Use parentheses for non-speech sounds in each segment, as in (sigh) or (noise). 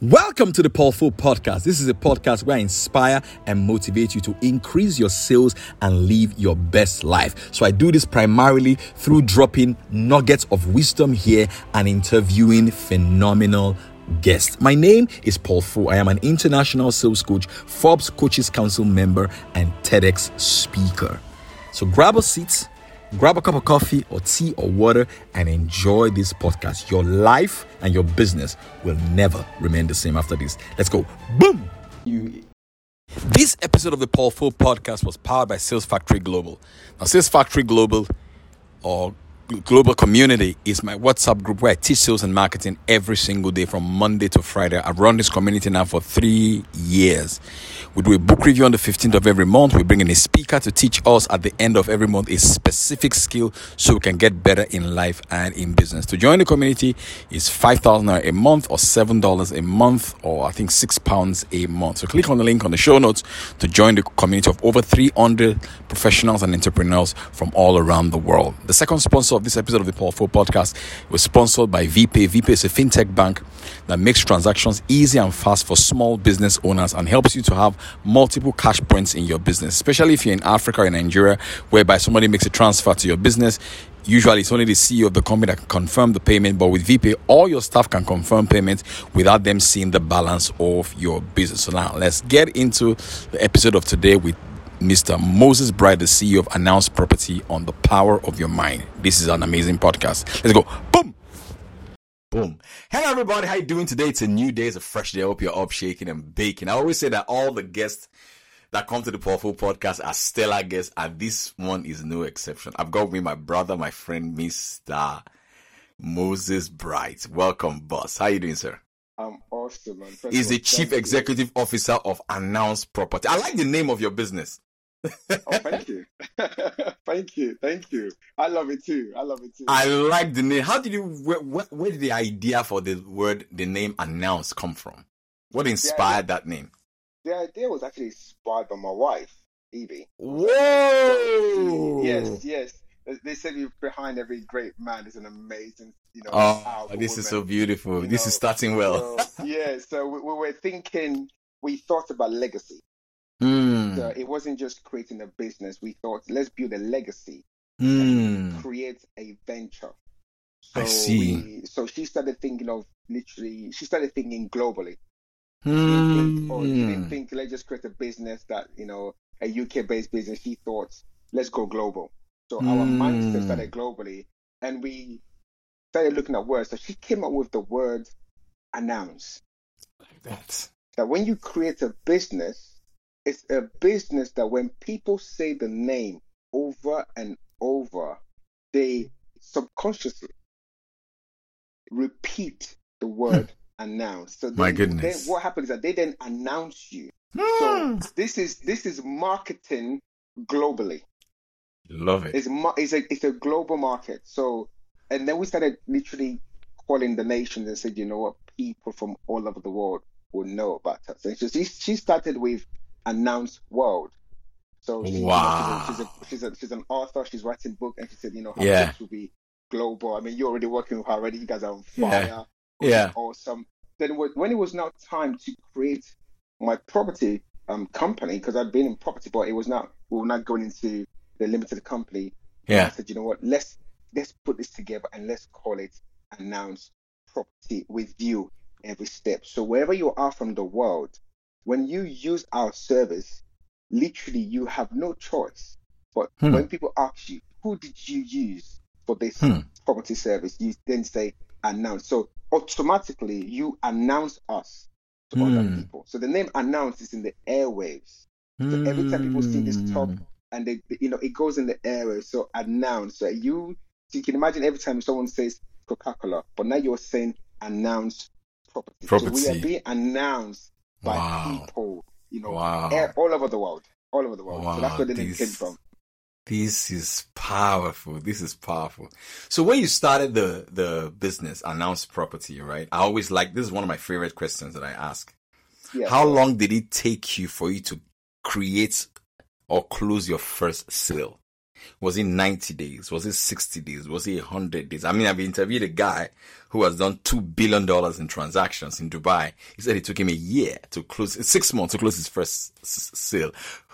Welcome to the Paul Foh Podcast. This is a podcast where I inspire and motivate you to increase your sales and live your best life. So I do this primarily through dropping nuggets of wisdom here and interviewing phenomenal guests. My name is Paul Foh. I am an international sales coach, Forbes Coaches Council member, and TEDx speaker. So grab a seat grab a cup of coffee or tea or water and enjoy this podcast. Your life and your business will never remain the same after this. Let's go. Boom. You this episode of the Paul Foh podcast was powered by Sales Factory Global. Now, Sales Factory Global or global community is my WhatsApp group where I teach sales and marketing every single day from Monday to Friday. I've run this community now for three years. We do a book review on the 15th of every month. We bring in a speaker to teach us at the end of every month a specific skill so we can get better in life and in business. To join the community is $5,000 a month or $7 a month or I think £6 a month. So click on the link on the show notes to join the community of over 300 professionals and entrepreneurs from all around the world. The second sponsor of this episode of the Paul Foh podcast was sponsored by VPay. VPay is a fintech bank that makes transactions easy and fast for small business owners and helps you to have multiple cash points in your business, especially if you're in Africa or in Nigeria, whereby somebody makes a transfer to your business. Usually, it's only the CEO of the company that can confirm the payment, but with VPay, all your staff can confirm payments without them seeing the balance of your business. So, now let's get into the episode of today with Mr. Moses Bright, the CEO of Announced Property, on the power of your mind. This is an amazing podcast. Let's go. Boom. Boom. Hello, everybody. How you doing today? It's a new day. It's a fresh day. I hope you're up, shaking, and baking. I always say that all the guests that come to the Paul Foh podcast are stellar guests, and this one is no exception. I've got with me my brother, my friend, Mr. Moses Bright. Welcome, boss. How you doing, sir? I'm awesome, man. He's the chief executive officer of Announced Property. I like the name of your business oh, thank you. (laughs) thank you. Thank you. I love it too. I love it too. I like the name. How did you, where, where, did the idea for the word, the name announce come from? What inspired that name? The idea was actually inspired by my wife, Evie. Whoa! Yes, yes. They said behind every great man is an amazing, you know. Oh, this woman. is so beautiful. You this know? is starting well. So, yeah, so we, we were thinking, we thought about legacy. Mm. It wasn't just creating a business. We thought, let's build a legacy, mm. create a venture. So I see. We, so she started thinking of literally, she started thinking globally. Mm. Or she didn't think, let's just create a business that, you know, a UK based business. She thought, let's go global. So our mindset started globally and we started looking at words. So she came up with the word announce. Like that. That when you create a business, it's a business that when people say the name over and over, they subconsciously repeat the word announce. So my goodness, then what happens is that they then announce you. Mm. So hmm. this is this is marketing globally. Love it. It's it's a it's a global market. So and then we started literally calling the nations and said, you know what, people from all over the world will know about us. And so she, she started with announce world. So she, wow. she's, a, she's, a, she's, an author. She's writing book, and she said, you know, her yeah. books will be global. I mean, you're already working with her already. You guys are on fire. Yeah. yeah. Awesome. Then when it was now time to create my property um, company, because I'd been in property, but it was not we were not going into the limited company. Yeah. I said, you know what? Let's let's put this together and let's call it announce property with you every step. So wherever you are from the world, when you use our service, literally you have no choice. But hmm. when people ask you, who did you use for this hmm. property service, you then say announce. So automatically you announce us to hmm. other people. So the name announce is in the airwaves. So every time people see this top hmm. and they, you know, it goes in the airwaves. So announce. So you, so you can imagine every time someone says Coca-Cola, but now you're saying announce property. property. So we are being announced by wow. people, you know, wow. all over the world, all over the world. Wow. So that's where the name came from. This is powerful. This is powerful. So when you started the the business, announced property, right? I always like this is one of my favorite questions that I ask. Yeah. How long did it take you for you to create or close your first sale? Was it 90 days? Was it 60 days? Was it 100 days? I mean, I've interviewed a guy who has done $2 billion in transactions in Dubai. He said it took him a year to close, six months to close his first s- sale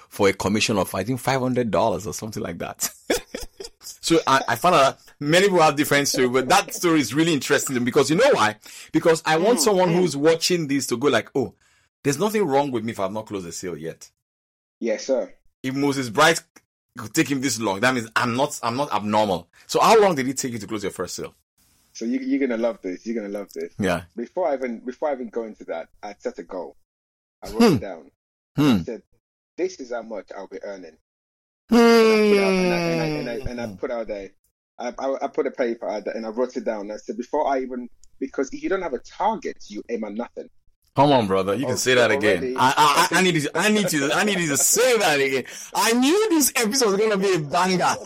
for a commission of, I think, $500 or something like that. (laughs) so I, I found out many people have different stories, but that story is really interesting because you know why? Because I want hmm, someone hmm. who's watching this to go like, oh, there's nothing wrong with me if I've not closed a sale yet. Yes, sir. If Moses Bright could take him this long, that means I'm not I'm not abnormal. So how long did it take you to close your first sale? So you, you're gonna love this. You're gonna love this. Yeah. Before I even before I even go into that, I set a goal. I wrote Hmm. it down. Hmm. I said, "This is how much I'll be earning." And I put out, and I, and I, and I, put out a, I, I, I put a paper and I wrote it down. I said, before I even, because if you don't have a target, you aim at nothing. Come on, brother. You can Oh, say that already. again. I, I, I need you. I need you. I need you to say that again. I knew this episode was gonna be a banger.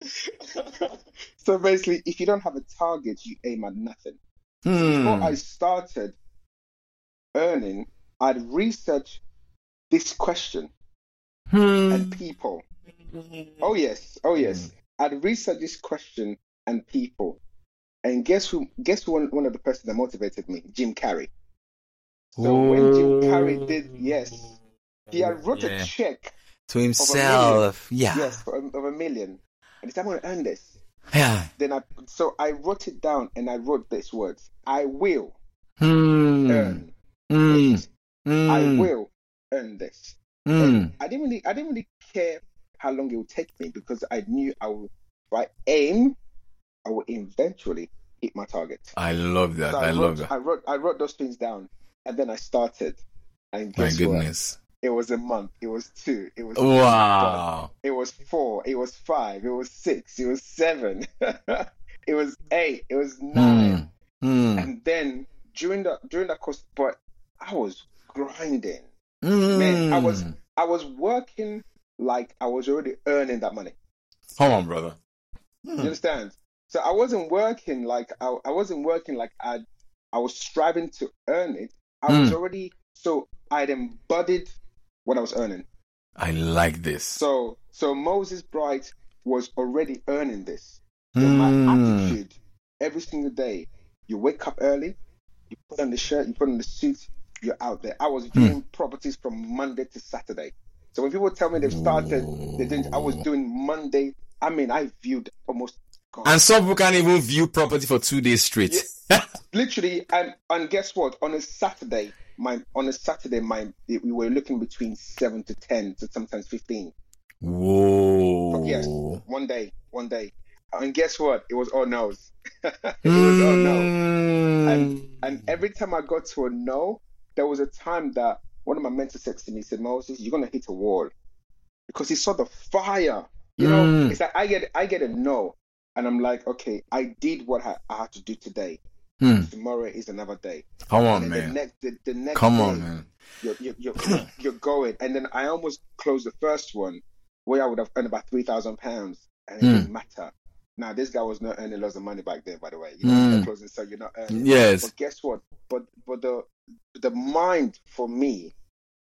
(laughs) so basically, if you don't have a target, you aim at nothing. Before Hmm. I started earning, I'd research this question Hmm. and people. Oh yes, oh yes. I'd research this question and people, and guess who? Guess who? One, one of the person that motivated me, Jim Carrey. So when Jim Carrey did, yes, he had wrote Yeah. a check, To himself. Yeah. yes, for of a million, and he said, "I'm going to earn this." Yeah. Then I, so I wrote it down, and I wrote these words: "I will Hmm. earn Hmm. this. I Hmm. will earn this." Hmm. I didn't really, I didn't really care how long it would take me because I knew I would, if I aim, I will eventually hit my target. I love that. So I wrote, love that. I wrote, I wrote those things down, and then I started. And My guess what? goodness. It was a month. It was two. It was Wow. It was four. It was five. It was six. It was seven. (laughs) it was eight. It was nine. Hmm. Hmm. And then during the during that course, but I was grinding. Hmm. Man, I was I was working like I was already earning that money. Come on, brother. You understand? So I wasn't working like I, I wasn't working like I I was striving to earn it. I was Mm. already so I'd embodied what I was earning. I like this. So so Moses Bright was already earning this. So my Hmm. attitude every single day, you wake up early, you put on the shirt, you put on the suit, you're out there. I was viewing properties from Monday to Saturday. So when people tell me they've started, they didn't. I was doing Monday. I mean, I viewed almost. And some people can't even view property for two days straight. literally, and and guess what? On a Saturday, my on a Saturday, my we were looking between seven to ten, to sometimes fifteen. Whoa. Yes, one day, one day, and guess what? It was all no's. (laughs) it was all no. Hmm. And and every time I got to a no, there was a time that one of my mentors said to me, he said, Moses, you're gonna hit a wall. Because he saw the fire. You know, Mm. it's like I get I get a no. And I'm like, okay, I did what I, I had to do today. Hmm. Tomorrow is another day. Come on, then the man. next the, the next Come day, on, man. You're, you're, (clears throat) you're, you're going. And then I almost closed the first one where I would have earned about three thousand pounds. And it Mm. didn't matter. Now this guy was not earning lots of money back then, by the way. You know, Mm. closing so you're not earning. Yes. But guess what? But but the the mind for me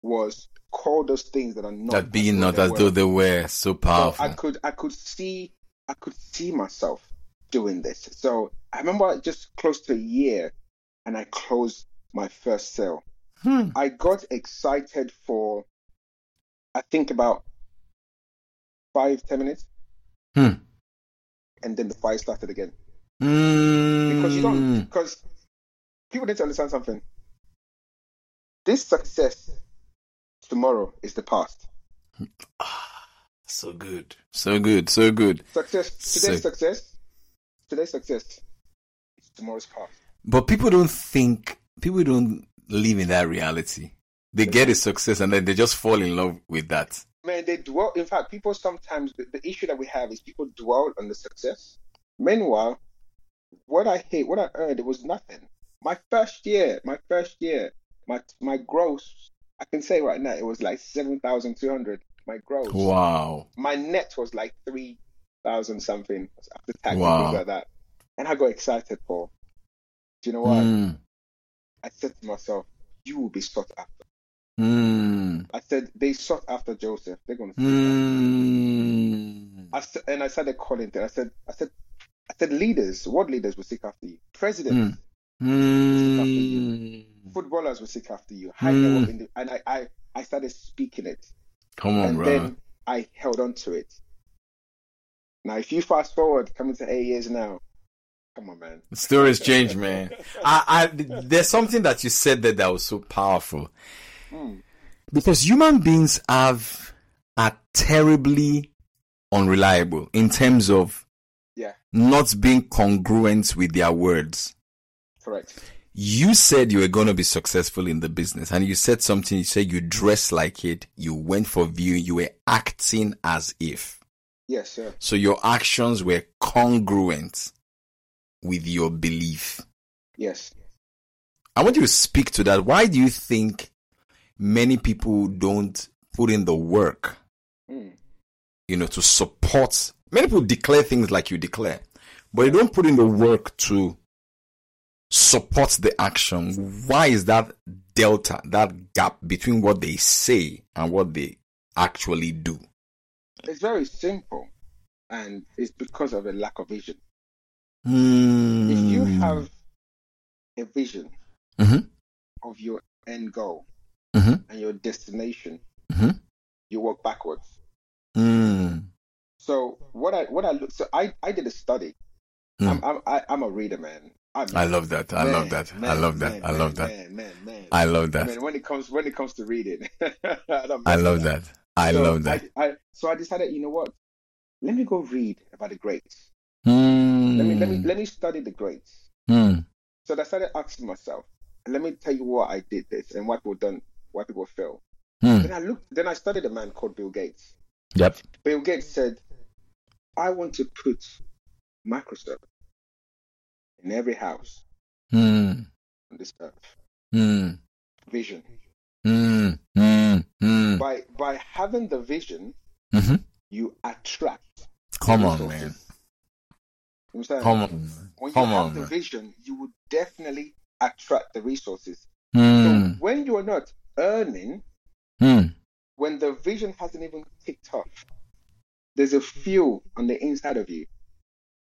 was call those things that are not That being not as though they were so So powerful. I could I could see I could see myself doing this. So I remember just close to a year, and I closed my first sale. Hmm. I got excited for I think about five ten minutes, Hmm. and then the fire started again. Hmm. because you don't because people need to understand something. This success tomorrow is the past. So good. So good. So good. Success today's So- success. Today's success is tomorrow's past. But people don't think, people don't live in that reality. They get a success and then they just fall in love with that. Man, they dwell. In fact, people sometimes the, the issue that we have is people dwell on the success. Meanwhile, what I hate, what I earned, it was nothing. My first year, my first year, my my gross, I can say right now, it was like seven thousand two hundred. My gross. Wow. my net was like three thousand something after tax Wow. and things like that. And I got excited for. Do you know what? Hmm. I said to myself, "You will be sought after. Mm. I said they sought after Joseph. They're going to. Mm. I said, and I started calling them. I said, I said, I said, leaders, world leaders will seek after you. Presidents, Mm. footballers will seek after you. High Mm. and I, I, I started speaking it, Come on, and bro. then I held on to it. Now, if you fast forward, coming to eight years now, come on, man. The story's changed, (laughs) man. I, I, there's something that you said there that was so powerful. Mm. Because human beings have are terribly unreliable in terms of Yeah, not being congruent with their words. correct. You said you were going to be successful in the business and you said something, you said you dressed like it, you went for viewing, you were acting as if. Yes, sir. So your actions were congruent with your belief. Yes. I want you to speak to that. Why do you think many people don't put in the work, Mm. you know, to support? Many people declare things like you declare, but they don't put in the work to support the action. Why is that delta, that gap between what they say and what they actually do? It's very simple, and it's because of a lack of vision. Hmm. If you have a vision Mhm. of your end goal Mhm. and your destination, Mhm. you work backwards. Mm. So what I what I look so I I did a study. Mm. I'm I'm I, I'm a reader, man. I'm, love that. I love that. I love that. I love that. I love I that. mean, when it comes when it comes to reading, (laughs) I, I love that. I love that. I, I so I decided, you know what? Let me go read about the greats. Mm. Let me let me let me study the greats. Mm. So I started asking myself, let me tell you why I did this and why people done why people fail. Mm. Then I looked then I studied a man called Bill Gates. Yep. Bill Gates said, I want to put Microsoft in every house Mm. on this earth. Mm. Vision. Mm. By by having the vision, Mhm. you attract. Come on, man. You understand? Come on. When you Come have on, the man. vision, you will definitely attract the resources. So when you are not earning, when the vision hasn't even kicked off, there's a fuel on the inside of you.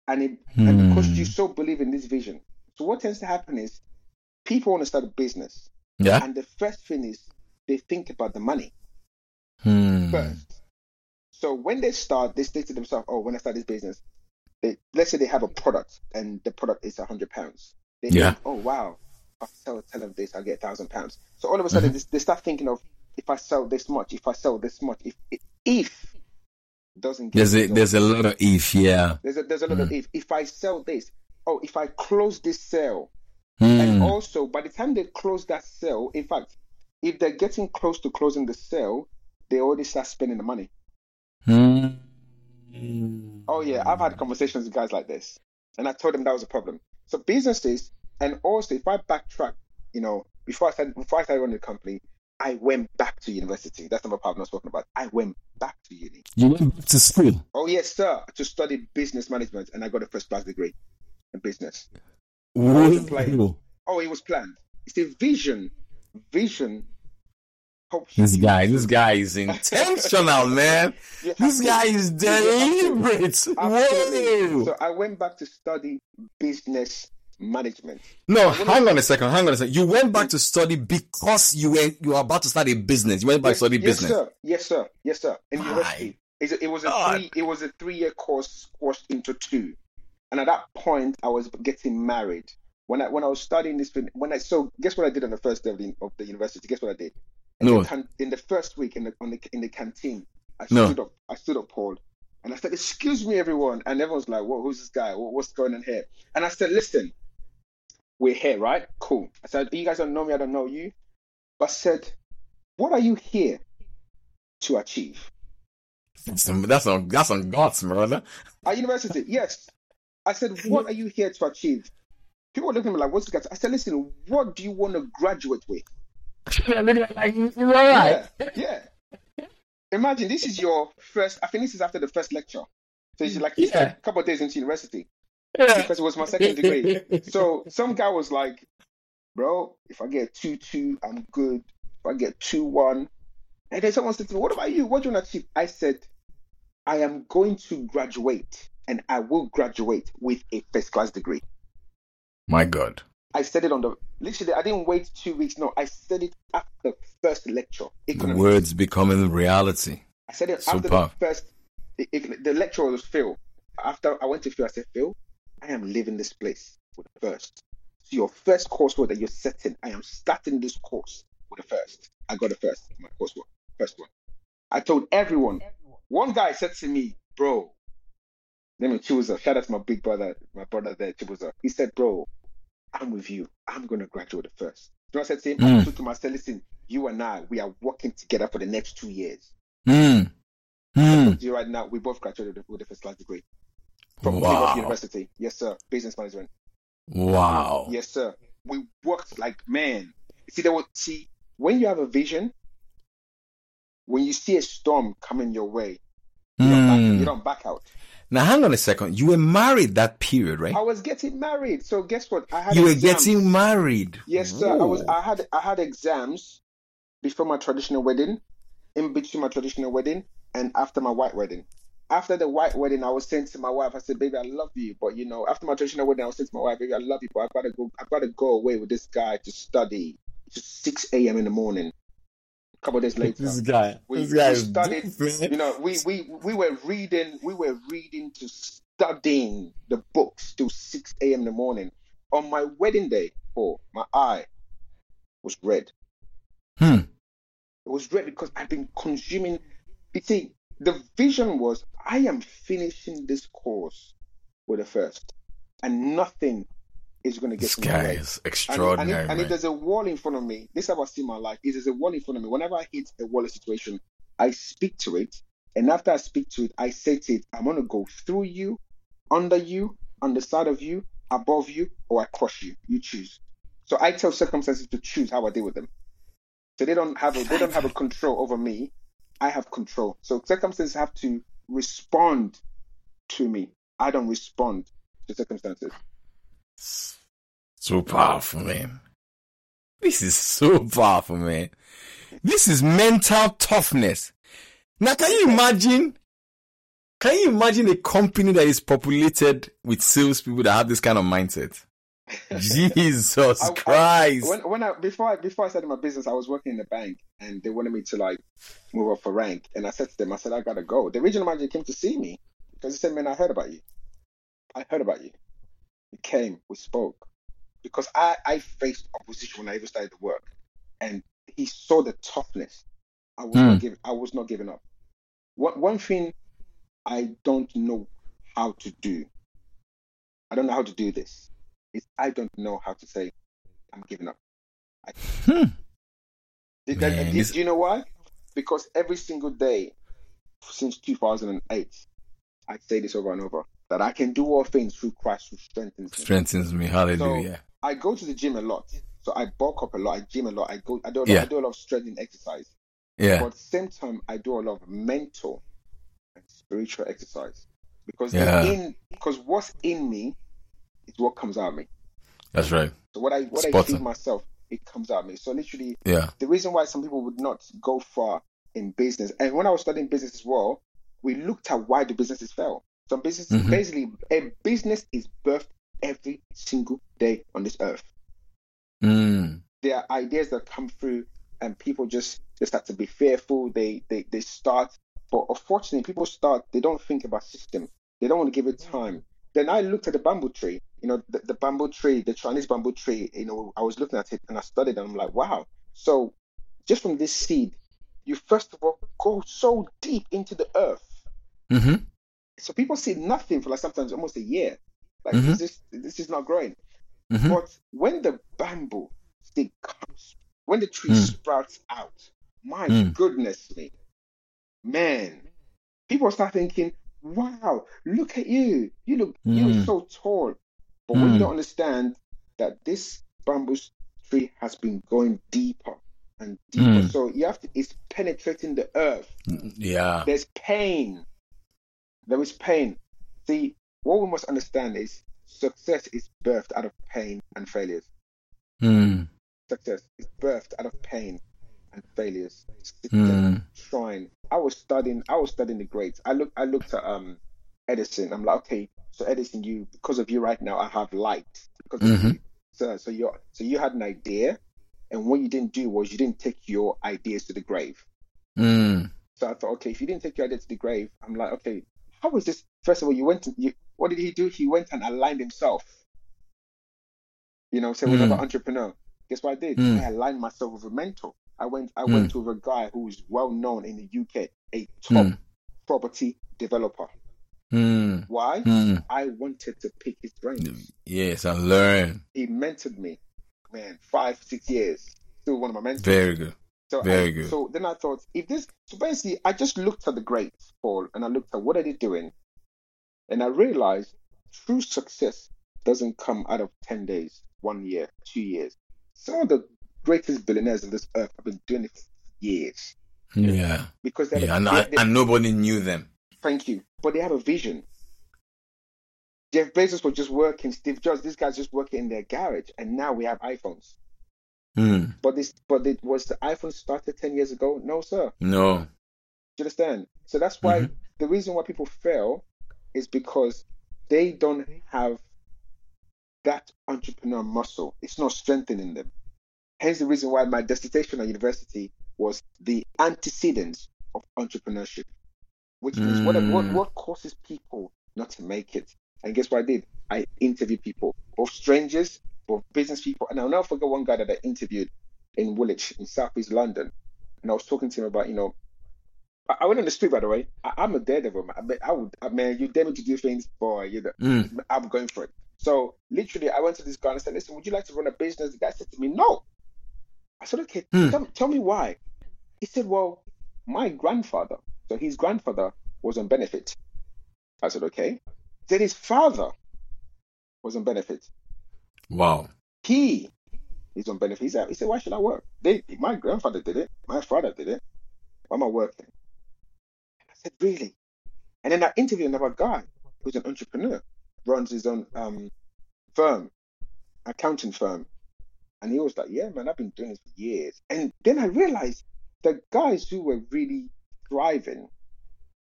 And it and because Hmm. you so believe in this vision. So what tends to happen is people want to start a business. Yeah. And the first thing is they think about the money Mm. first. So when they start, they say to themselves, "Oh, when I start this business, they, let's say they have a product and the product is a hundred pounds. They Yeah. think, oh wow, if I sell ten of this, I'll get a thousand pounds. So all of a sudden, they, they start thinking of if I sell this much, if I sell this much, if if, if doesn't get There's a there's a lot of if, yeah. there's a there's a lot of if if I sell this, oh if I close this sale, Mm. and also by the time they close that sale, in fact, if they're getting close to closing the sale, they already start spending the money. Mm. Oh yeah, I've had conversations with guys like this, and I told them that was a problem. So businesses, and also if I backtrack, you know, before I started before I started running the company, I went back to university. That's another part I'm not spoken about. I went back to uni. You went back to school. Oh yes, sir, to study business management, and I got a first class degree in business. Playing. Oh, it was planned. It's a vision. Vision This guy, this guy is intentional, (laughs) man. This guy is deliberate. Absolutely. Whoa. So I went back to study business management. No, hang on a second. Hang on a second. You went back to study because you were you were about to start a business. You went back to study yes, business. sir. Yes, sir. Yes, sir. In university, It's a- it was a God. three. It was a three-year course squashed into two, and at that point, I was getting married. When I when I was studying this, thing- when I so guess what I did on the first day of the, of the university. Guess what I did? In No. The in the first week in the on the in the canteen, I No. stood up. I stood up, Paul, and I said, "Excuse me, everyone," and everyone's like, "What? Who's this guy? What, what's going on here?" And I said, "Listen, we're here, right? Cool." I said, "You guys don't know me. I don't know you." But I said, "What are you here to achieve?" That's some that's some that's some guts, brother. At university, (laughs) yes. I said, "What are you here to achieve?" People were looking at me like, "What's the guy?" I said, "Listen, what do you want to graduate with?" (laughs) like, you all Yeah, yeah. Imagine this is your first. I think this is after the first lecture. So it's like Yeah. like a couple of days into university because it was my (laughs) second degree. So some guy was like, "Bro, if I get two two, I'm good." if I get 2 1. And then someone said to me, What about you? What do you want to achieve? I said, I am going to graduate and I will graduate with a first class degree. My God. I said it on the literally. I didn't wait two weeks. No, I said it after the first lecture. The words becoming reality. I said it after the first. If the lecture was Phil, after I went to Phil, I said, Phil, I am leaving this place with the first. So your first coursework that you're setting, I am starting this course with the first. I got the first, in my coursework, first one. I told everyone. One guy said to me, bro, let me choose a shout out to my big brother, my brother there, Chibuza. He said, bro, I'm with you. I'm going to graduate the first. You know what I said to him? Mm. I told him, I said, listen, you and I, we are working together for the next two years. Mm. Mm. You right now, we both graduated with the first class degree from wow. University. Yes, sir. Business management. Wow. Yes, sir. We worked like man. See, there was see when you have a vision, when you see a storm coming your way, you, mm. don't, back, you don't back out. Now, hang on a second. You were married that period, right? I was getting married. So guess what? I had. You exams. were getting married. Yes, sir. Whoa. I was. I had. I had exams before my traditional wedding, in between my traditional wedding, and after my white wedding. After the white wedding, I was saying to my wife, I said, "Baby, I love you, but you know, after my traditional wedding, I was saying to my wife, "Baby, I love you, but I've gotta go. I've gotta go away with this guy to study. It's 6 a.m. in the morning." A couple days later, this guy, we, this guy we studied. You know, we, we we were reading, we were reading to studying the books till 6 a.m. in the morning. On my wedding day, oh, my eye was red. Hmm. It was red because I've been consuming. You see, the vision was I am finishing this course with a first, and nothing is going to get this guy is extraordinary. And, and, if, and, if, there's a wall in front of me, this is how I see my life. Is there's a wall in front of me. Whenever I hit a wall situation, I speak to it, and after I speak to it, I say to it, "I'm going to go through you, under you, on the side of you, above you, or I crush you. You choose." So I tell circumstances to choose how I deal with them. So they don't have a, they don't have a control over me. I have control. So circumstances have to respond to me. I don't respond to circumstances. So powerful, man. This is so powerful, man. This is mental toughness. Now, can you imagine? Can you imagine a company that is populated with salespeople that have this kind of mindset? Jesus I, Christ! I, when, when I before I before I started my business, I was working in the bank, and they wanted me to like move up for rank. And I said to them, I said, I gotta go. The regional manager came to see me because he said, Man, I heard about you. I heard about you. He came, we spoke, because I I faced opposition when I even started to work, and he saw the toughness. I was mm. not hmm. giving. I was not giving up. One one thing I don't know how to do. I don't know how to do this is I don't know how to say I'm giving up. I, hmm. did, Man, did, do you know why? Because every single day since 2008, I say this over and over that I can do all things through Christ who strengthens me. Strengthens me. Hallelujah. So I go to the gym a lot. So I bulk up a lot. I gym a lot. I go. I do. A lot, yeah. I do a lot of strengthening exercise. Yeah. But at the same time, I do a lot of mental and spiritual exercise because yeah. in because what's in me it's what comes out of me. That's right. So what I what Spotting. I feed myself, it comes out of me. So literally, yeah. The reason why some people would not go far in business, and when I was studying business as well, we looked at why the businesses fail. Some businesses, mm-hmm. basically, a business is birthed every single day on this earth. Mm. There are ideas that come through, and people just they start to be fearful. They they they start, but unfortunately, people start. They don't think about system. They don't want to give it time. Then I looked at the bamboo tree, you know, the, the bamboo tree, the Chinese bamboo tree, you know, I was looking at it and I studied and I'm like, wow. So just from this seed, you first of all go so deep into the earth. Mm-hmm. So people see nothing for like sometimes almost a year. Like mm-hmm. this, this is not growing. Mm-hmm. But when the bamboo stick comes, when the tree mm. sprouts out, my mm. goodness me, man, people start thinking, wow, look at you. You look mm. you look hmm. so tall. But mm. what you hmm. don't understand that this bamboo tree has been going deeper and deeper. Mm. So you have to it's penetrating the earth. Yeah. There's pain. There is pain. See, what we must understand is success is birthed out of pain and failures. Mm. Success is birthed out of pain failures. Mm. Trying. I was studying. I was studying the grades. I look. I looked at um Edison. I'm like, okay, so Edison, you because of you right now, I have light. Because of Mhm. you. So so you so you had an idea, and what you didn't do was you didn't take your ideas to the grave. Mm. So I thought, okay, if you didn't take your idea to the grave, I'm like, okay, how was this? First of all, you went to, you, what did he do? He went and aligned himself. You know, so Mm. an entrepreneur. Guess what I did? Mm. I aligned myself with a mentor. I went, I Mm. went to a guy who was well known in the UK, a top Mm. property developer. Mm. Why? Mm. I wanted to pick his brains. Yes, and learn. He mentored me, man, five, six years. Still one of my mentors. Very good. So Very I, good. So then I thought, if this, so basically, I just looked at the greats, Paul, and I looked at what are they doing, and I realized true success doesn't come out of ten days, one year, two years. Some of the greatest billionaires on this earth have been doing it for years Yeah. because they, Yeah, a- and, I, they- and nobody knew them. thank you, but they have a vision. Jeff Bezos was just working. Steve Jobs, these guys just working in their garage, and now we have iPhones. Mm. But this, but it was the iPhone started ten years ago? No, sir. No. Do you understand? So that's why Mhm. the reason why people fail is because they don't have that entrepreneur muscle. It's not strengthening them. Hence the reason why my dissertation at university was the antecedents of entrepreneurship, which means what, what Mm. what causes people not to make it. And guess what I did? I interviewed people, both strangers, both business people, and I'll never forget one guy that I interviewed in Woolwich in Southeast London, and I was talking to him about you know I went on the street, by the way. I, I'm a daredevil, man. I, mean, I would, I, man, you dare me to do things, boy, you know, Mm. I'm going for it. So literally, I went to this guy and I said, "Listen, would you like to run a business?" The guy said to me, "No." I said, "Okay, Hmm. tell, tell me why." He said, "Well, my grandfather, so his grandfather was on benefit." I said, "Okay." Then his father was on benefit. Wow. He is on benefit. He said, he said, "Why should I work?" They, my grandfather did it. My father did it. Why am I working? I said, "Really?" And then I interviewed another guy who's an entrepreneur, runs his own um, firm, accounting firm, and he was like, "Yeah, man, I've been doing this for years." And then I realized the guys who were really thriving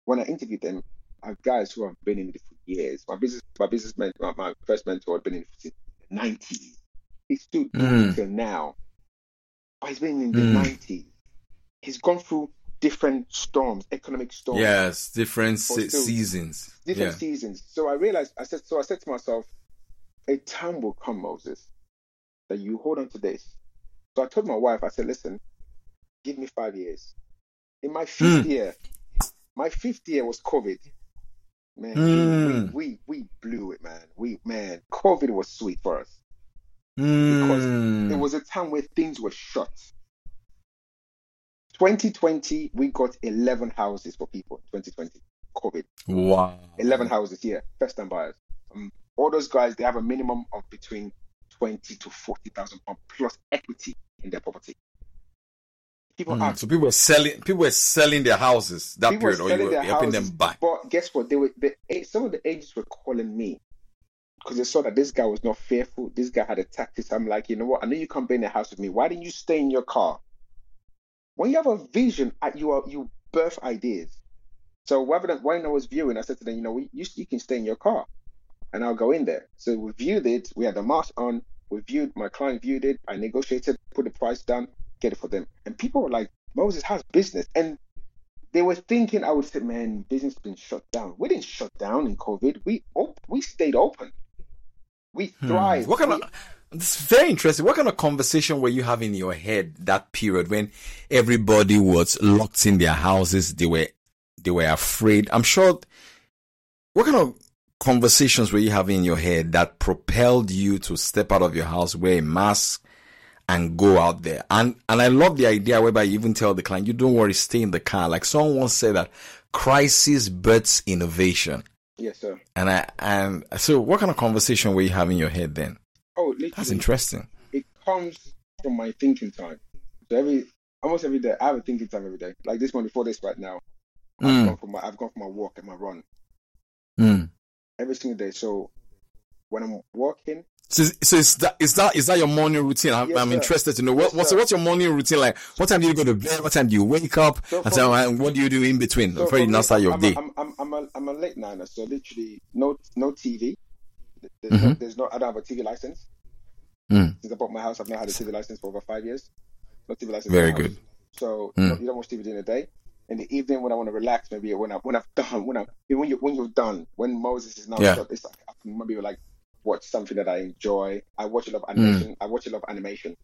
when I interviewed them are guys who have been in it for years. My business, my business mentor, my first mentor had been in it since the nineties. He's still Mm. till now, but he's been in the Mm. nineties. He's gone through different storms, economic storms Yes, different se- still- seasons. different Yeah. seasons. So I realized, I said, so I said to myself, a time will come, Moses, that you hold on to this. So I told my wife, I said, listen, give me five years. In my fifth Hmm. year, my fifth year was COVID. Man, Hmm. we, we, we blew it, man. We, man, COVID was sweet for us. Because Mm. It was a time where things were shut. 2020, we got 11 houses for people. 2020, COVID. wow. 11 houses here, first time buyers. Um, all those guys, they have a minimum of between 20 to 40,000 pounds plus equity in their property. People Mm. are So people were selling. People were selling their houses that period, or you were helping houses, them buy. But guess what? They were the, some of the agents were calling me because they saw that this guy was not fearful. This guy had a tactics. I'm like, you know what? I know you can't be in the house with me. Why didn't you stay in your car? When you have a vision, uh, you are you birth ideas. So rather than when I was viewing, I said to them, you know, you, you can stay in your car, and I'll go in there. So we viewed it. We had the mask on. We viewed. My client viewed it. I negotiated, put the price down, get it for them. And people were like, Moses has business, and they were thinking I would say, man, business has been shut down. We didn't shut down in COVID. We op- we stayed open. We thrived. Hmm. What kind We- of? It's very interesting. What kind of conversation were you having in your head that period when everybody was locked in their houses? They were, they were afraid. I'm sure. What kind of conversations were you having in your head that propelled you to step out of your house, wear a mask, and go out there? And and I love the idea whereby you even tell the client, "You don't worry, stay in the car." Like someone once said that crisis births innovation. yes, sir. And I and so, what kind of conversation were you having in your head then? Oh, That's interesting. it comes from my thinking time. So every almost every day, I have a thinking time every day. Like this one before this right now, I've Mm. gone for my I've gone for my walk and my run Mm. Every single day. So when I'm walking, So, so is that is that is that your morning routine? I'm, Yes, I'm interested to know what Yes, what's what's your morning routine like? What time do you go to bed? What time do you wake up? So and, so, and what do you do in between So before you now start your I'm, day? I'm, I'm, I'm, a, I'm a late niner, so literally no no TV. There's, Mm-hmm. no, there's no I don't have a TV license. Mm. Since I bought my house, I've not had a TV license for over five years. No TV license. Very my house. good. So Mm. you, don't, you don't watch TV during the day. In the evening, when I want to relax, maybe when I when I've done when I when you when you're done, when Moses is now Yeah. shut, it's like I can maybe like watch something that I enjoy. I watch a lot of Mm. animation. I watch a lot of animation.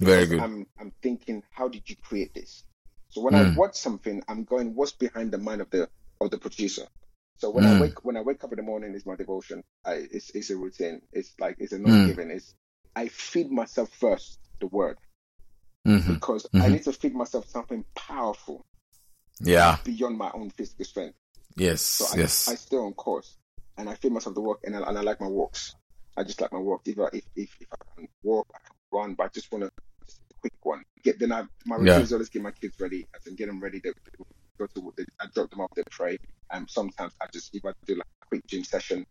Very good. I'm I'm thinking, how did you create this? So when I Mm. watch something, I'm going, what's behind the mind of the of the producer? So when Mm. I wake when I wake up in the morning, it's my devotion. I, it's it's a routine. It's like it's a Mm. not given. It's I feed myself first the word hmm because I Mhm. need to feed myself something powerful Yeah. beyond my own physical strength. Yes. So I, yes. I stay on course and I feed myself the work and I, and I like my walks. I just like my walks. If I, if, if, if I can walk, I can run, but I just want to a quick one. Get then I my routine Yeah. is always get my kids ready. I can get them ready. They they go to they, I drop them off. They pray. And sometimes I just if I do like a quick gym session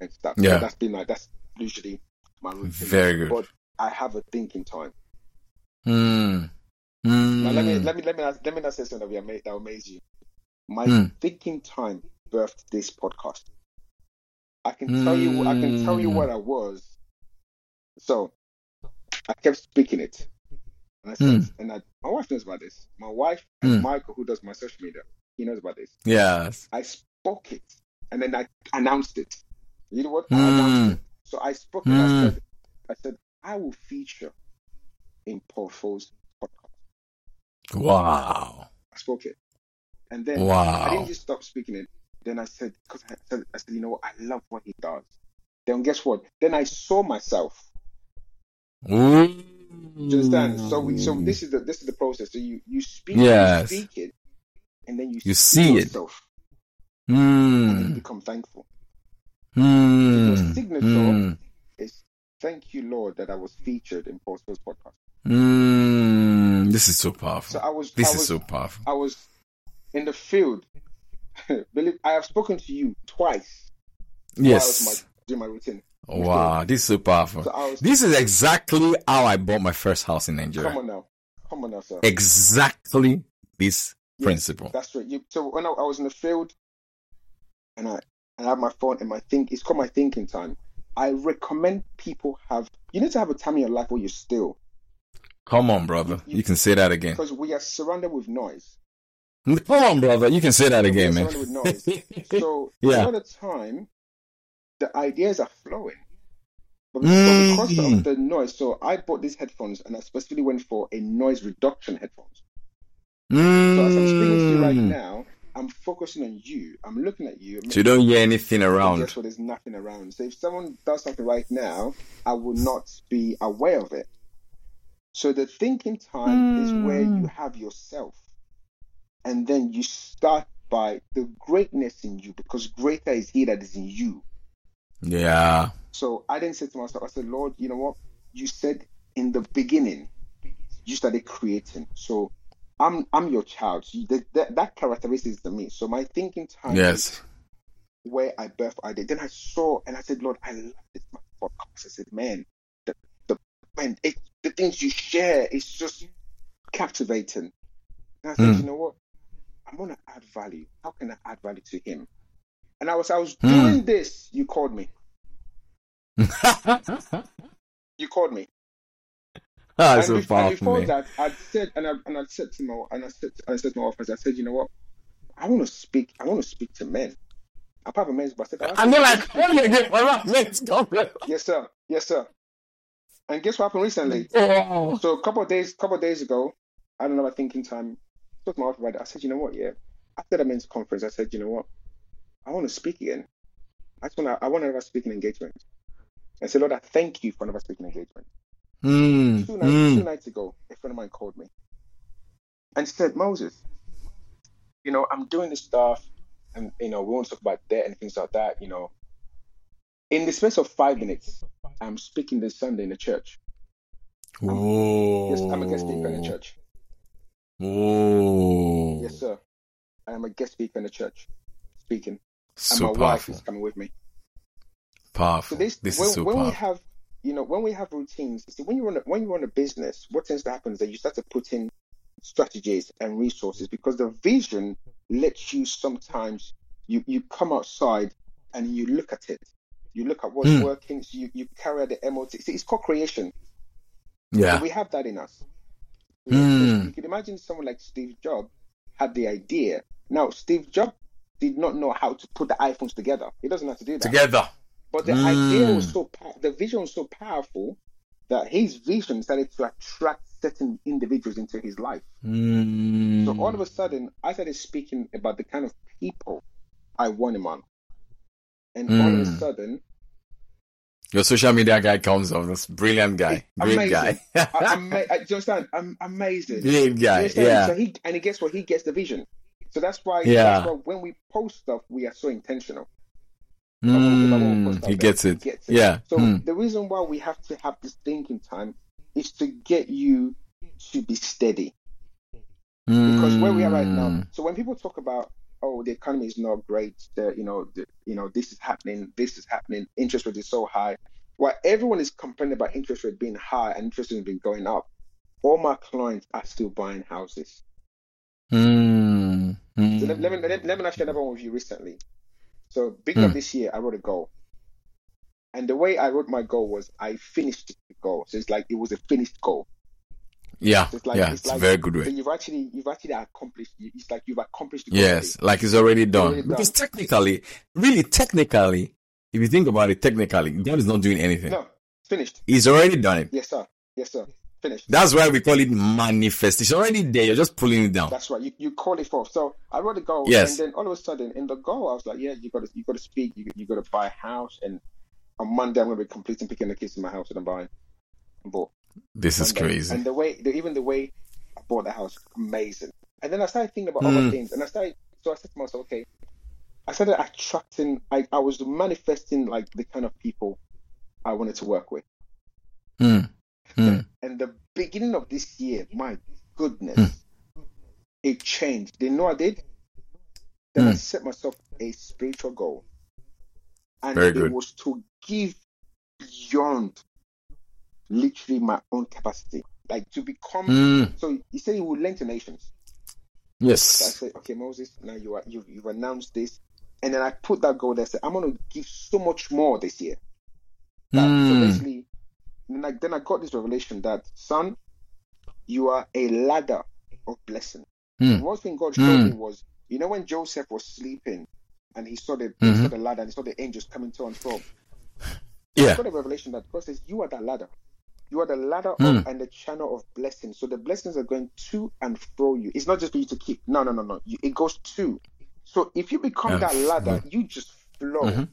and stuff. So Yeah. that's been like that's usually my routine. Very good. But I have a thinking time. Mm. Now let me Mm. let me let me let me not say something that will amaze, that will amaze you. My Mm. thinking time birthed this podcast. I can tell you I can tell you Mm. what I was. So I kept speaking it. And I said Mm. and I, my wife knows about this. My wife and Mm. Michael who does my social media, he knows about this. Yes. I spoke it and then I announced it. You know what? I announced Mm. it. So I spoke it. I Mm. said I said I will feature in Paul Foles. Wow. I spoke it. And then wow. I didn't just stop speaking it. Then I said, because I said, I said, you know what? I love what he does. Then guess what? Then I saw myself. Ooh. Do you understand? So we, so this is the this is the process. So you you speak, Yes. you speak it, and then you, You see it. yourself, and then you Mm. become thankful. Mm. Your signature Mm. is thank you, Lord, that I was featured in Paul Spurs podcast. Mm. Mm, this is so powerful. So I was this I is so powerful. I was in the field. (laughs) Believe I have spoken to you twice. was Yes. my, doing my routine. Wow. This is so powerful. So was This is exactly how I bought my first house in Nigeria. come on now, come on now, sir. Exactly this Yes, principle. That's right. You, so when I, I was in the field, and I and I have my phone and my think it's called my thinking time. I recommend people have. You need to have a time in your life where you're still, Come on, brother. You can say that again. because we are surrounded with noise. Come on, brother. You can say that again, man. with noise. (laughs) So Yeah. a lot of time, the ideas are flowing. But because, Mm. of the noise, so I bought these headphones and I specifically went for a noise reduction headphones. So as I'm speaking to you right Mm. now, I'm focusing on you. I'm looking at you. So you don't hear anything around. Guess what? There's nothing around. So if someone does something right now, I will not be aware of it. So the thinking time is where Hmm. you have yourself, and then you start by the greatness in you, because greater is He that is in you. Yeah. So I didn't say to myself, I said, Lord, you know what? You said in the beginning, you started creating. So I'm I'm your child. So you- that, that, that characteristic is to me. So my thinking time is Yes. where I birthed idea. Then I saw and I said, Lord, I love this podcast. I said, man, the the man, it, the things you share is just captivating. And I said, Mm. you know what? I'm gonna add value. How can I add value to him? And I was I was Mm. doing this. You called me. (laughs) You called me. That's and, so be- and before that, I'd said and I and I said to my and I said I said to my office, I said, you know what? I want to speak. I want to speak to men. I'm part of a men's, but I said, I want And to they're like, to oh, yeah, yeah, let's go. Yes, sir. Yes, sir. And guess what happened recently? Oh. So a couple of days, couple of days ago, I don't know. my thinking time. I spoke to my wife about it. I said, you know what? Yeah. After the men's conference, I said, you know what? I want to speak again. I just want to. I want to have a speaking engagement. I said, Lord, I thank you for another speaking engagement. Mm, Two nights, mm. two nights ago, a friend of mine called me and said, Moses, you know, I'm doing this stuff, and you know, we won't talk about debt and things like that. You know, in the space of five minutes, I'm speaking this Sunday in the church. Whoa. Yes, I'm a guest speaker in the church. Whoa. Yes, sir. I am a guest speaker in the church, speaking, and So my wife is coming with me. Powerful. So this, this when, is so when we have you know, when we have routines, you see, when you run a, when you run a business, what tends to happen is that you start to put in strategies and resources because the vision lets you sometimes you you come outside and you look at it. You look at what's Mm. working. So you, you carry out the MOT. See, it's co-creation. Yeah. So we have that in us. Mm. You can imagine someone like Steve Jobs had the idea. Now, Steve Jobs did not know how to put the iPhones together. He doesn't have to do that. Together. But the Mm. idea was so the vision was so powerful that his vision started to attract certain individuals into his life. Mm. So all of a sudden, I started speaking about the kind of people I want him on. And all of a Mm. sudden, Your social media guy comes on. This brilliant guy. Great amazing. guy. I, (laughs) I'm, do you understand? I'm amazing. Great guy. Yeah. So he and he gets what he gets the vision. So that's why, Yeah. that's why when we post stuff, we are so intentional. I won't- I won't post Mm. He gets it. Gets it. Yeah. So Mm. the reason why we have to have this thinking time is to get you to be steady. Because where we are right now, Mm. so when people talk about oh the economy is not great, the, you know, the, you know this is happening, this is happening, interest rate is so high. While everyone is complaining about interest rate being high and interest rate being going up, all my clients are still buying houses. Mm. Mm. So let, let me let, let me share another one with you recently. So beginning of Mm. this year, I wrote a goal, and the way I wrote my goal was I finished the goal. So it's like it was a finished goal. Yeah. It's like yeah. it's It's like a very good way. you've actually you've actually accomplished. It's like you've accomplished. The goal Yes. Like it's already done. already done. Because technically, really technically, if you think about it technically, God is not doing anything. No, it's finished. He's already done it. Yes, sir. Yes, sir. Finished. That's why we call it manifest. It's already there. You're just pulling it down. That's right. You, you call it forth. So I wrote a goal, Yes. and then all of a sudden in the goal, I was like, yeah, you got to you got to speak. You you got to buy a house, and on Monday I'm going to be completing picking the kids in my house that I'm buying. Bought. This is crazy. And the way, the, even the way I bought the house, amazing. And then I started thinking about Mm. other things, and I started. So I said to myself, okay, I started attracting. I, I was manifesting like the kind of people I wanted to work with. Mm. Mm. And the beginning of this year, my goodness, Hmm. it changed. They know I did. Then I Hmm. set myself a spiritual goal, and Very it good. was to give beyond literally my own capacity, like to become. Mm. So he said he would lend to nations. So I Yes. said, okay, Moses, now you are you you've announced this, and then I put that goal there. I Said I'm going to give so much more this year. That, So Mm. basically, then I, then I got this revelation that son, you are a ladder of blessing. Mm. One thing God showed Mm. me was, you know, when Joseph was sleeping, and he saw the he Mhm. saw the ladder, and he saw the angels coming to and fro. Yeah. I got a revelation that God says, you are that ladder. You are the ladder Mm. of, and the channel of blessing. So the blessings are going to and fro you. It's not just for you to keep. No, no, no, no. You, it goes to. So if you become And that ladder, flow. you just flow. Mhm.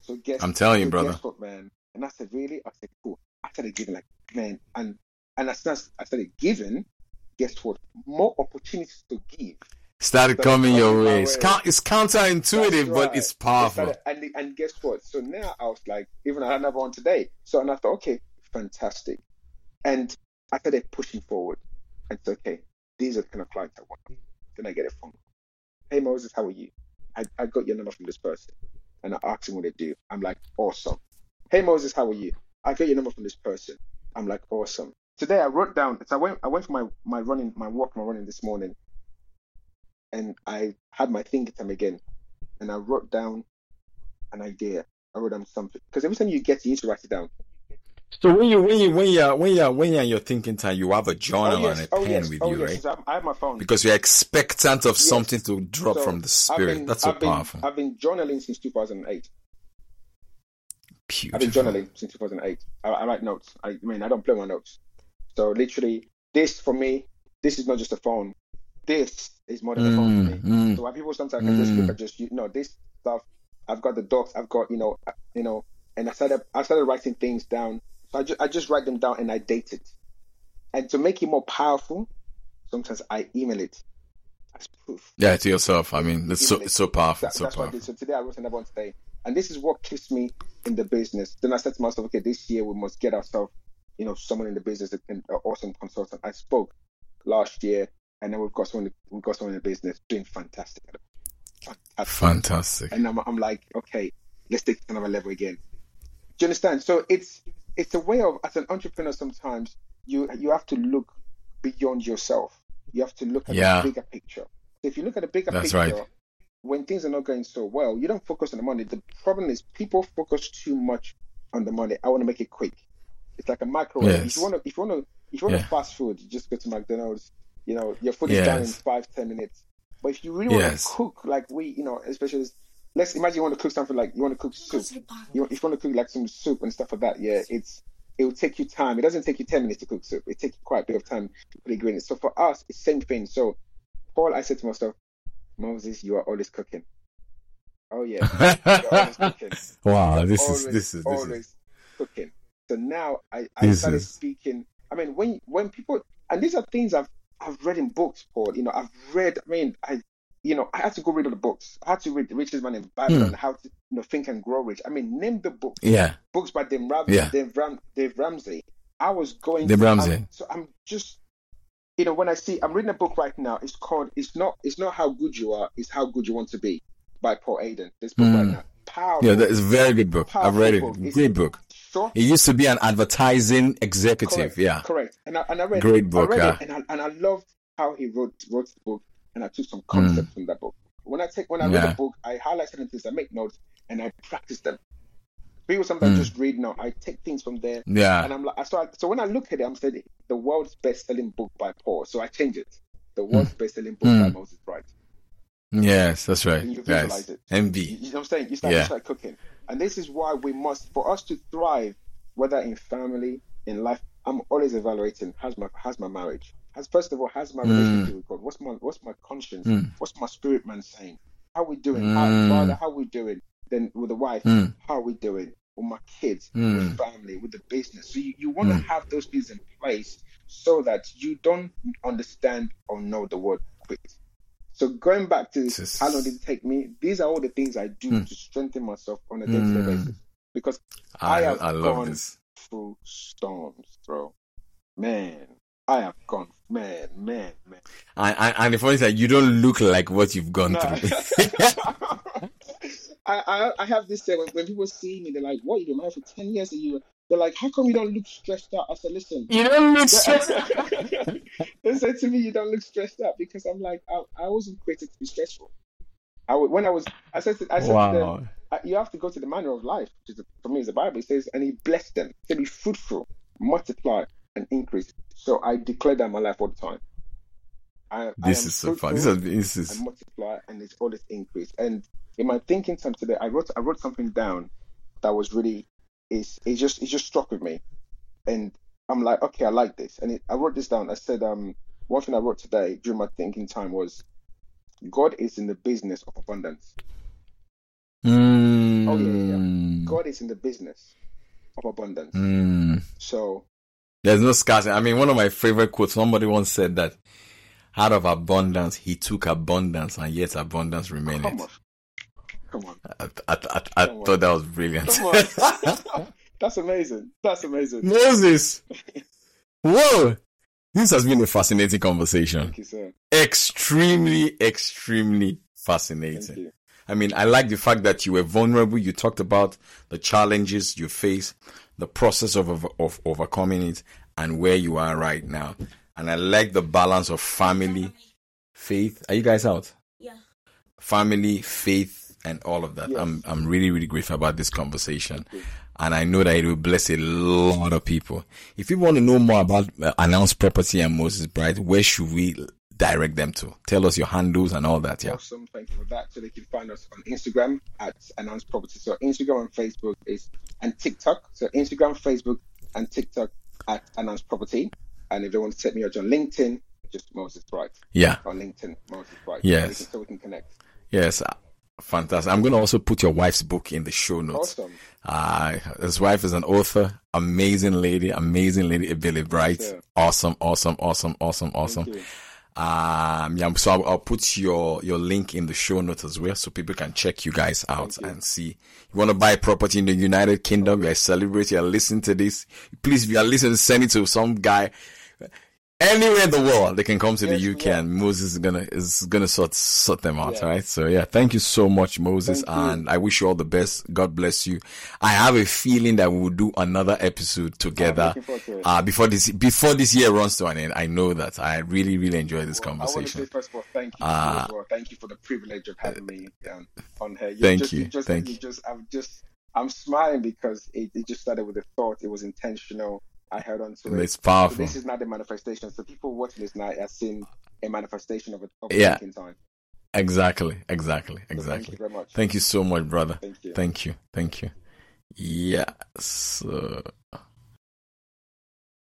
So guess I'm telling you, so brother. What, man? And I said, really? I said, cool. I started giving like, man, and and as soon as I started giving, guess what? More opportunities to give. Started Started coming your coming my way. It's, it's counterintuitive, That's but right. it's It powerful. started- and, and guess what? So now I was like, even I had another one today. So and I thought, okay, fantastic. And I started pushing forward. And it's okay. These are the kind of clients I want. Then I get a phone. call. Hey Moses, how are you? I, I got your number from this person. And I asked him what they do. I'm like, awesome. Hey Moses, how are you? I got your number from this person. I'm like, awesome. Today I wrote down. So I went. I went for my my running, my walk, my running this morning, and I had my thinking time again, and I wrote down an idea. I wrote down something because every time you get, you need to write it down. So when you when you when you when you when you're in your thinking time, you have a journal oh yes, and a oh pen yes, with oh you, yes. right? I I have my phone. Because you're expectant of something to drop So from the spirit. been- That's so I've been. I've been journaling since 2008. I've been journaling since 2008. I, I write notes. I, I mean, I don't play my notes. So literally, this for me, this is not just a phone. This is more than a phone for me. Mm, mm. So why people sometimes just look Mm. at just you know this stuff. I've got the docs. I've got you know uh, you know, and I started I started writing things down. So I just I just write them down and I date it. And to make it more powerful, sometimes I email it as proof. Yeah, to yourself. I mean, it's so it's so powerful. That, so that's what I did. So today I wrote another one today, and this is what keeps me in the business. Then I said to myself, okay, this year we must get ourselves, you know, someone in the business, an awesome consultant. I spoke last year, and then we've got someone we've got someone in the business doing fantastic. Fantastic. Fantastic. And I'm, I'm like, okay, let's take another level again. Do you understand? So it's it's a way of as an entrepreneur sometimes you you have to look beyond yourself. You have to look at Yeah. the bigger picture. So if you look at the bigger That's picture, right. when things are not going so well, you don't focus on the money. The problem is people focus too much on the money. I want to make it quick. It's like a microwave. If you want to, if you want to, if you want Yeah. to fast food, you just go to McDonald's. You know, your food is done in five ten minutes. But if you really want Yes. to cook, like we, you know, especially let's imagine you want to cook something like you want to cook soup. You, if you want to cook like some soup and stuff like that, yeah, it's it will take you time. It doesn't take you ten minutes to cook soup. It takes quite a bit of time to put ingredients. So for us, it's same thing. So Paul, I said to myself, Moses, you are always cooking. Oh yeah, (laughs) you're always cooking. (laughs) wow, You're this is this is this always is cooking. So now I, I This started is- speaking. I mean, when when people and these are things I've I've read in books, Paul. You know, I've read. I mean, I you know I had to go read all the books. I had to read The Richest Man in Babylon, Hmm. How to you know Think and Grow Rich. I mean, name the book yeah. books by Dave, Ram- Yeah. Dave, Ram- Dave Ramsey. I was going. Dave to- Ramsey. I'm- so I'm just, you know, when I see, I'm reading a book right now. It's called. It's not. It's not how good you are. It's how good you want to be, by Paul Arden. This book right Mm. now, powerful. Yeah, that is a very good book. I've read it. Book. It's Great book. Short. It used to be an advertising executive. Correct, Yeah. correct. And I, and I read Great I book, read yeah. it, and I, and I loved how he wrote wrote the book, and I took some Mm. concepts from that book. When I take when I read a book, I highlight certain things, I make notes, and I practice them. People sometimes Mm. just read now. I take things from there, Yeah. and I'm like, so I, so when I look at it, I'm saying the world's best selling book by Paul. So I change it. The world's best selling book by Mm. Moses Bright. Yes, that's right. And you visualize Guys. it. MV. You, you know what I'm saying? You start, Yeah. you start cooking. And this is why we must, for us to thrive, whether in family, in life, I'm always evaluating how's my how's my marriage? Has first of all, how's my Mm. relationship with God? What's my what's my conscience? Mm. What's my spirit man saying? How we doing? Mm. How, Father, how we doing? Then with the wife, Mm. how are we doing? With my kids, with family, with the business. So you, you want to have those things in place so that you don't understand or know the word quit. So going back to This how long did it take me? These are all the things I do Mm. to strengthen myself on a day-to-day Mm. basis. Because I I, have I love gone this. through storms, bro. Man, I have gone, man, man, man. I, I, and the funny thing, is that you don't look like what you've gone No. through. (laughs) I, I I have this thing when, when people see me, they're like, "What you been married for ten years?" And you, they're like, "How come you don't look stressed out?" I said, "Listen." you don't look stressed." (laughs) (laughs) they said to me, "You don't look stressed out," because I'm like, I, I wasn't created to be stressful. I w- when I was, I said, to, I said to them, Wow. uh, you have to go to the manner of life, which is, for me is the Bible. It says, and he blessed them. He said, be fruitful, multiply, and increase. So I declare that my life all the time. I, I This am is so fun. This is, this is, multiply, and it's always increase. And in my thinking time today, I wrote I wrote something down that was really is it just it just struck with me, and I'm like, okay, I like this, and it, I wrote this down. I said, um, one thing I wrote today during my thinking time was, God is in the business of abundance. mm, Oh, yeah, yeah, God is in the business of abundance. mm. So There's no scarcity. I mean, one of my favorite quotes, somebody once said that out of abundance, he took abundance and yet abundance remained. come on, come on, I, I, I, I Come on. thought that was brilliant. (laughs) That's amazing. That's amazing. Moses. (laughs) Whoa. This has been a fascinating conversation. Thank you, sir. Extremely, extremely fascinating. I mean, I like the fact that you were vulnerable. You talked about the challenges you face, the process of, of, of overcoming it, and where you are right now. And I like the balance of family, faith. Are you guys out? Yeah. Family, faith, and all of that. Yes. I'm I'm really really grateful about this conversation, and I know that it will bless a lot of people. If you want to know more about uh, announced property and Moses Bright, where should we direct them to? Tell us your handles and all that. Yeah. Awesome. Thank you for that. So they can find us on Instagram at Announce Property. So Instagram and Facebook is and TikTok. So Instagram, Facebook, and TikTok at Announce Property. And if they want to take me out on LinkedIn, just Moses Bright Yeah. on LinkedIn, Moses Bright. Yes. So we can, so we can connect. Yes. uh, Fantastic. I'm going to also put your wife's book in the show notes. Awesome. Uh, his wife is an author, amazing lady, amazing lady, Billy Bright. Awesome, awesome, awesome, awesome, awesome. Um, yeah, so I'll, I'll put your, your link in the show notes as well so people can check you guys out you. and see. You want to buy property in the United Kingdom? You're a celebrity, you're listening to this. Please, if you are listening, send it to some guy. Anywhere in the world, they can come to Yes, the UK yeah. and Moses is gonna is gonna sort sort them out. Yeah. All right. So yeah, thank you so much, Moses, Thank you. and I wish you all the best. God bless you. I have a feeling that we will do another episode together. to. Uh, before this before this year runs to an end, I know that I really really enjoy this Well, I want to say conversation. first of all, thank you you well. Thank you for the privilege of having me um, on here. You Thank just, you, just, thank you you. just, I'm just, I'm smiling because it, it just started with a thought. It was intentional. I held on to it. It's So powerful. this is not the manifestation. So people watching this night are seeing a manifestation of a of Yeah. time. Exactly, exactly, So Thank exactly. you very much. Thank you so much, brother. Thank you. Thank you. Thank you. Yeah. So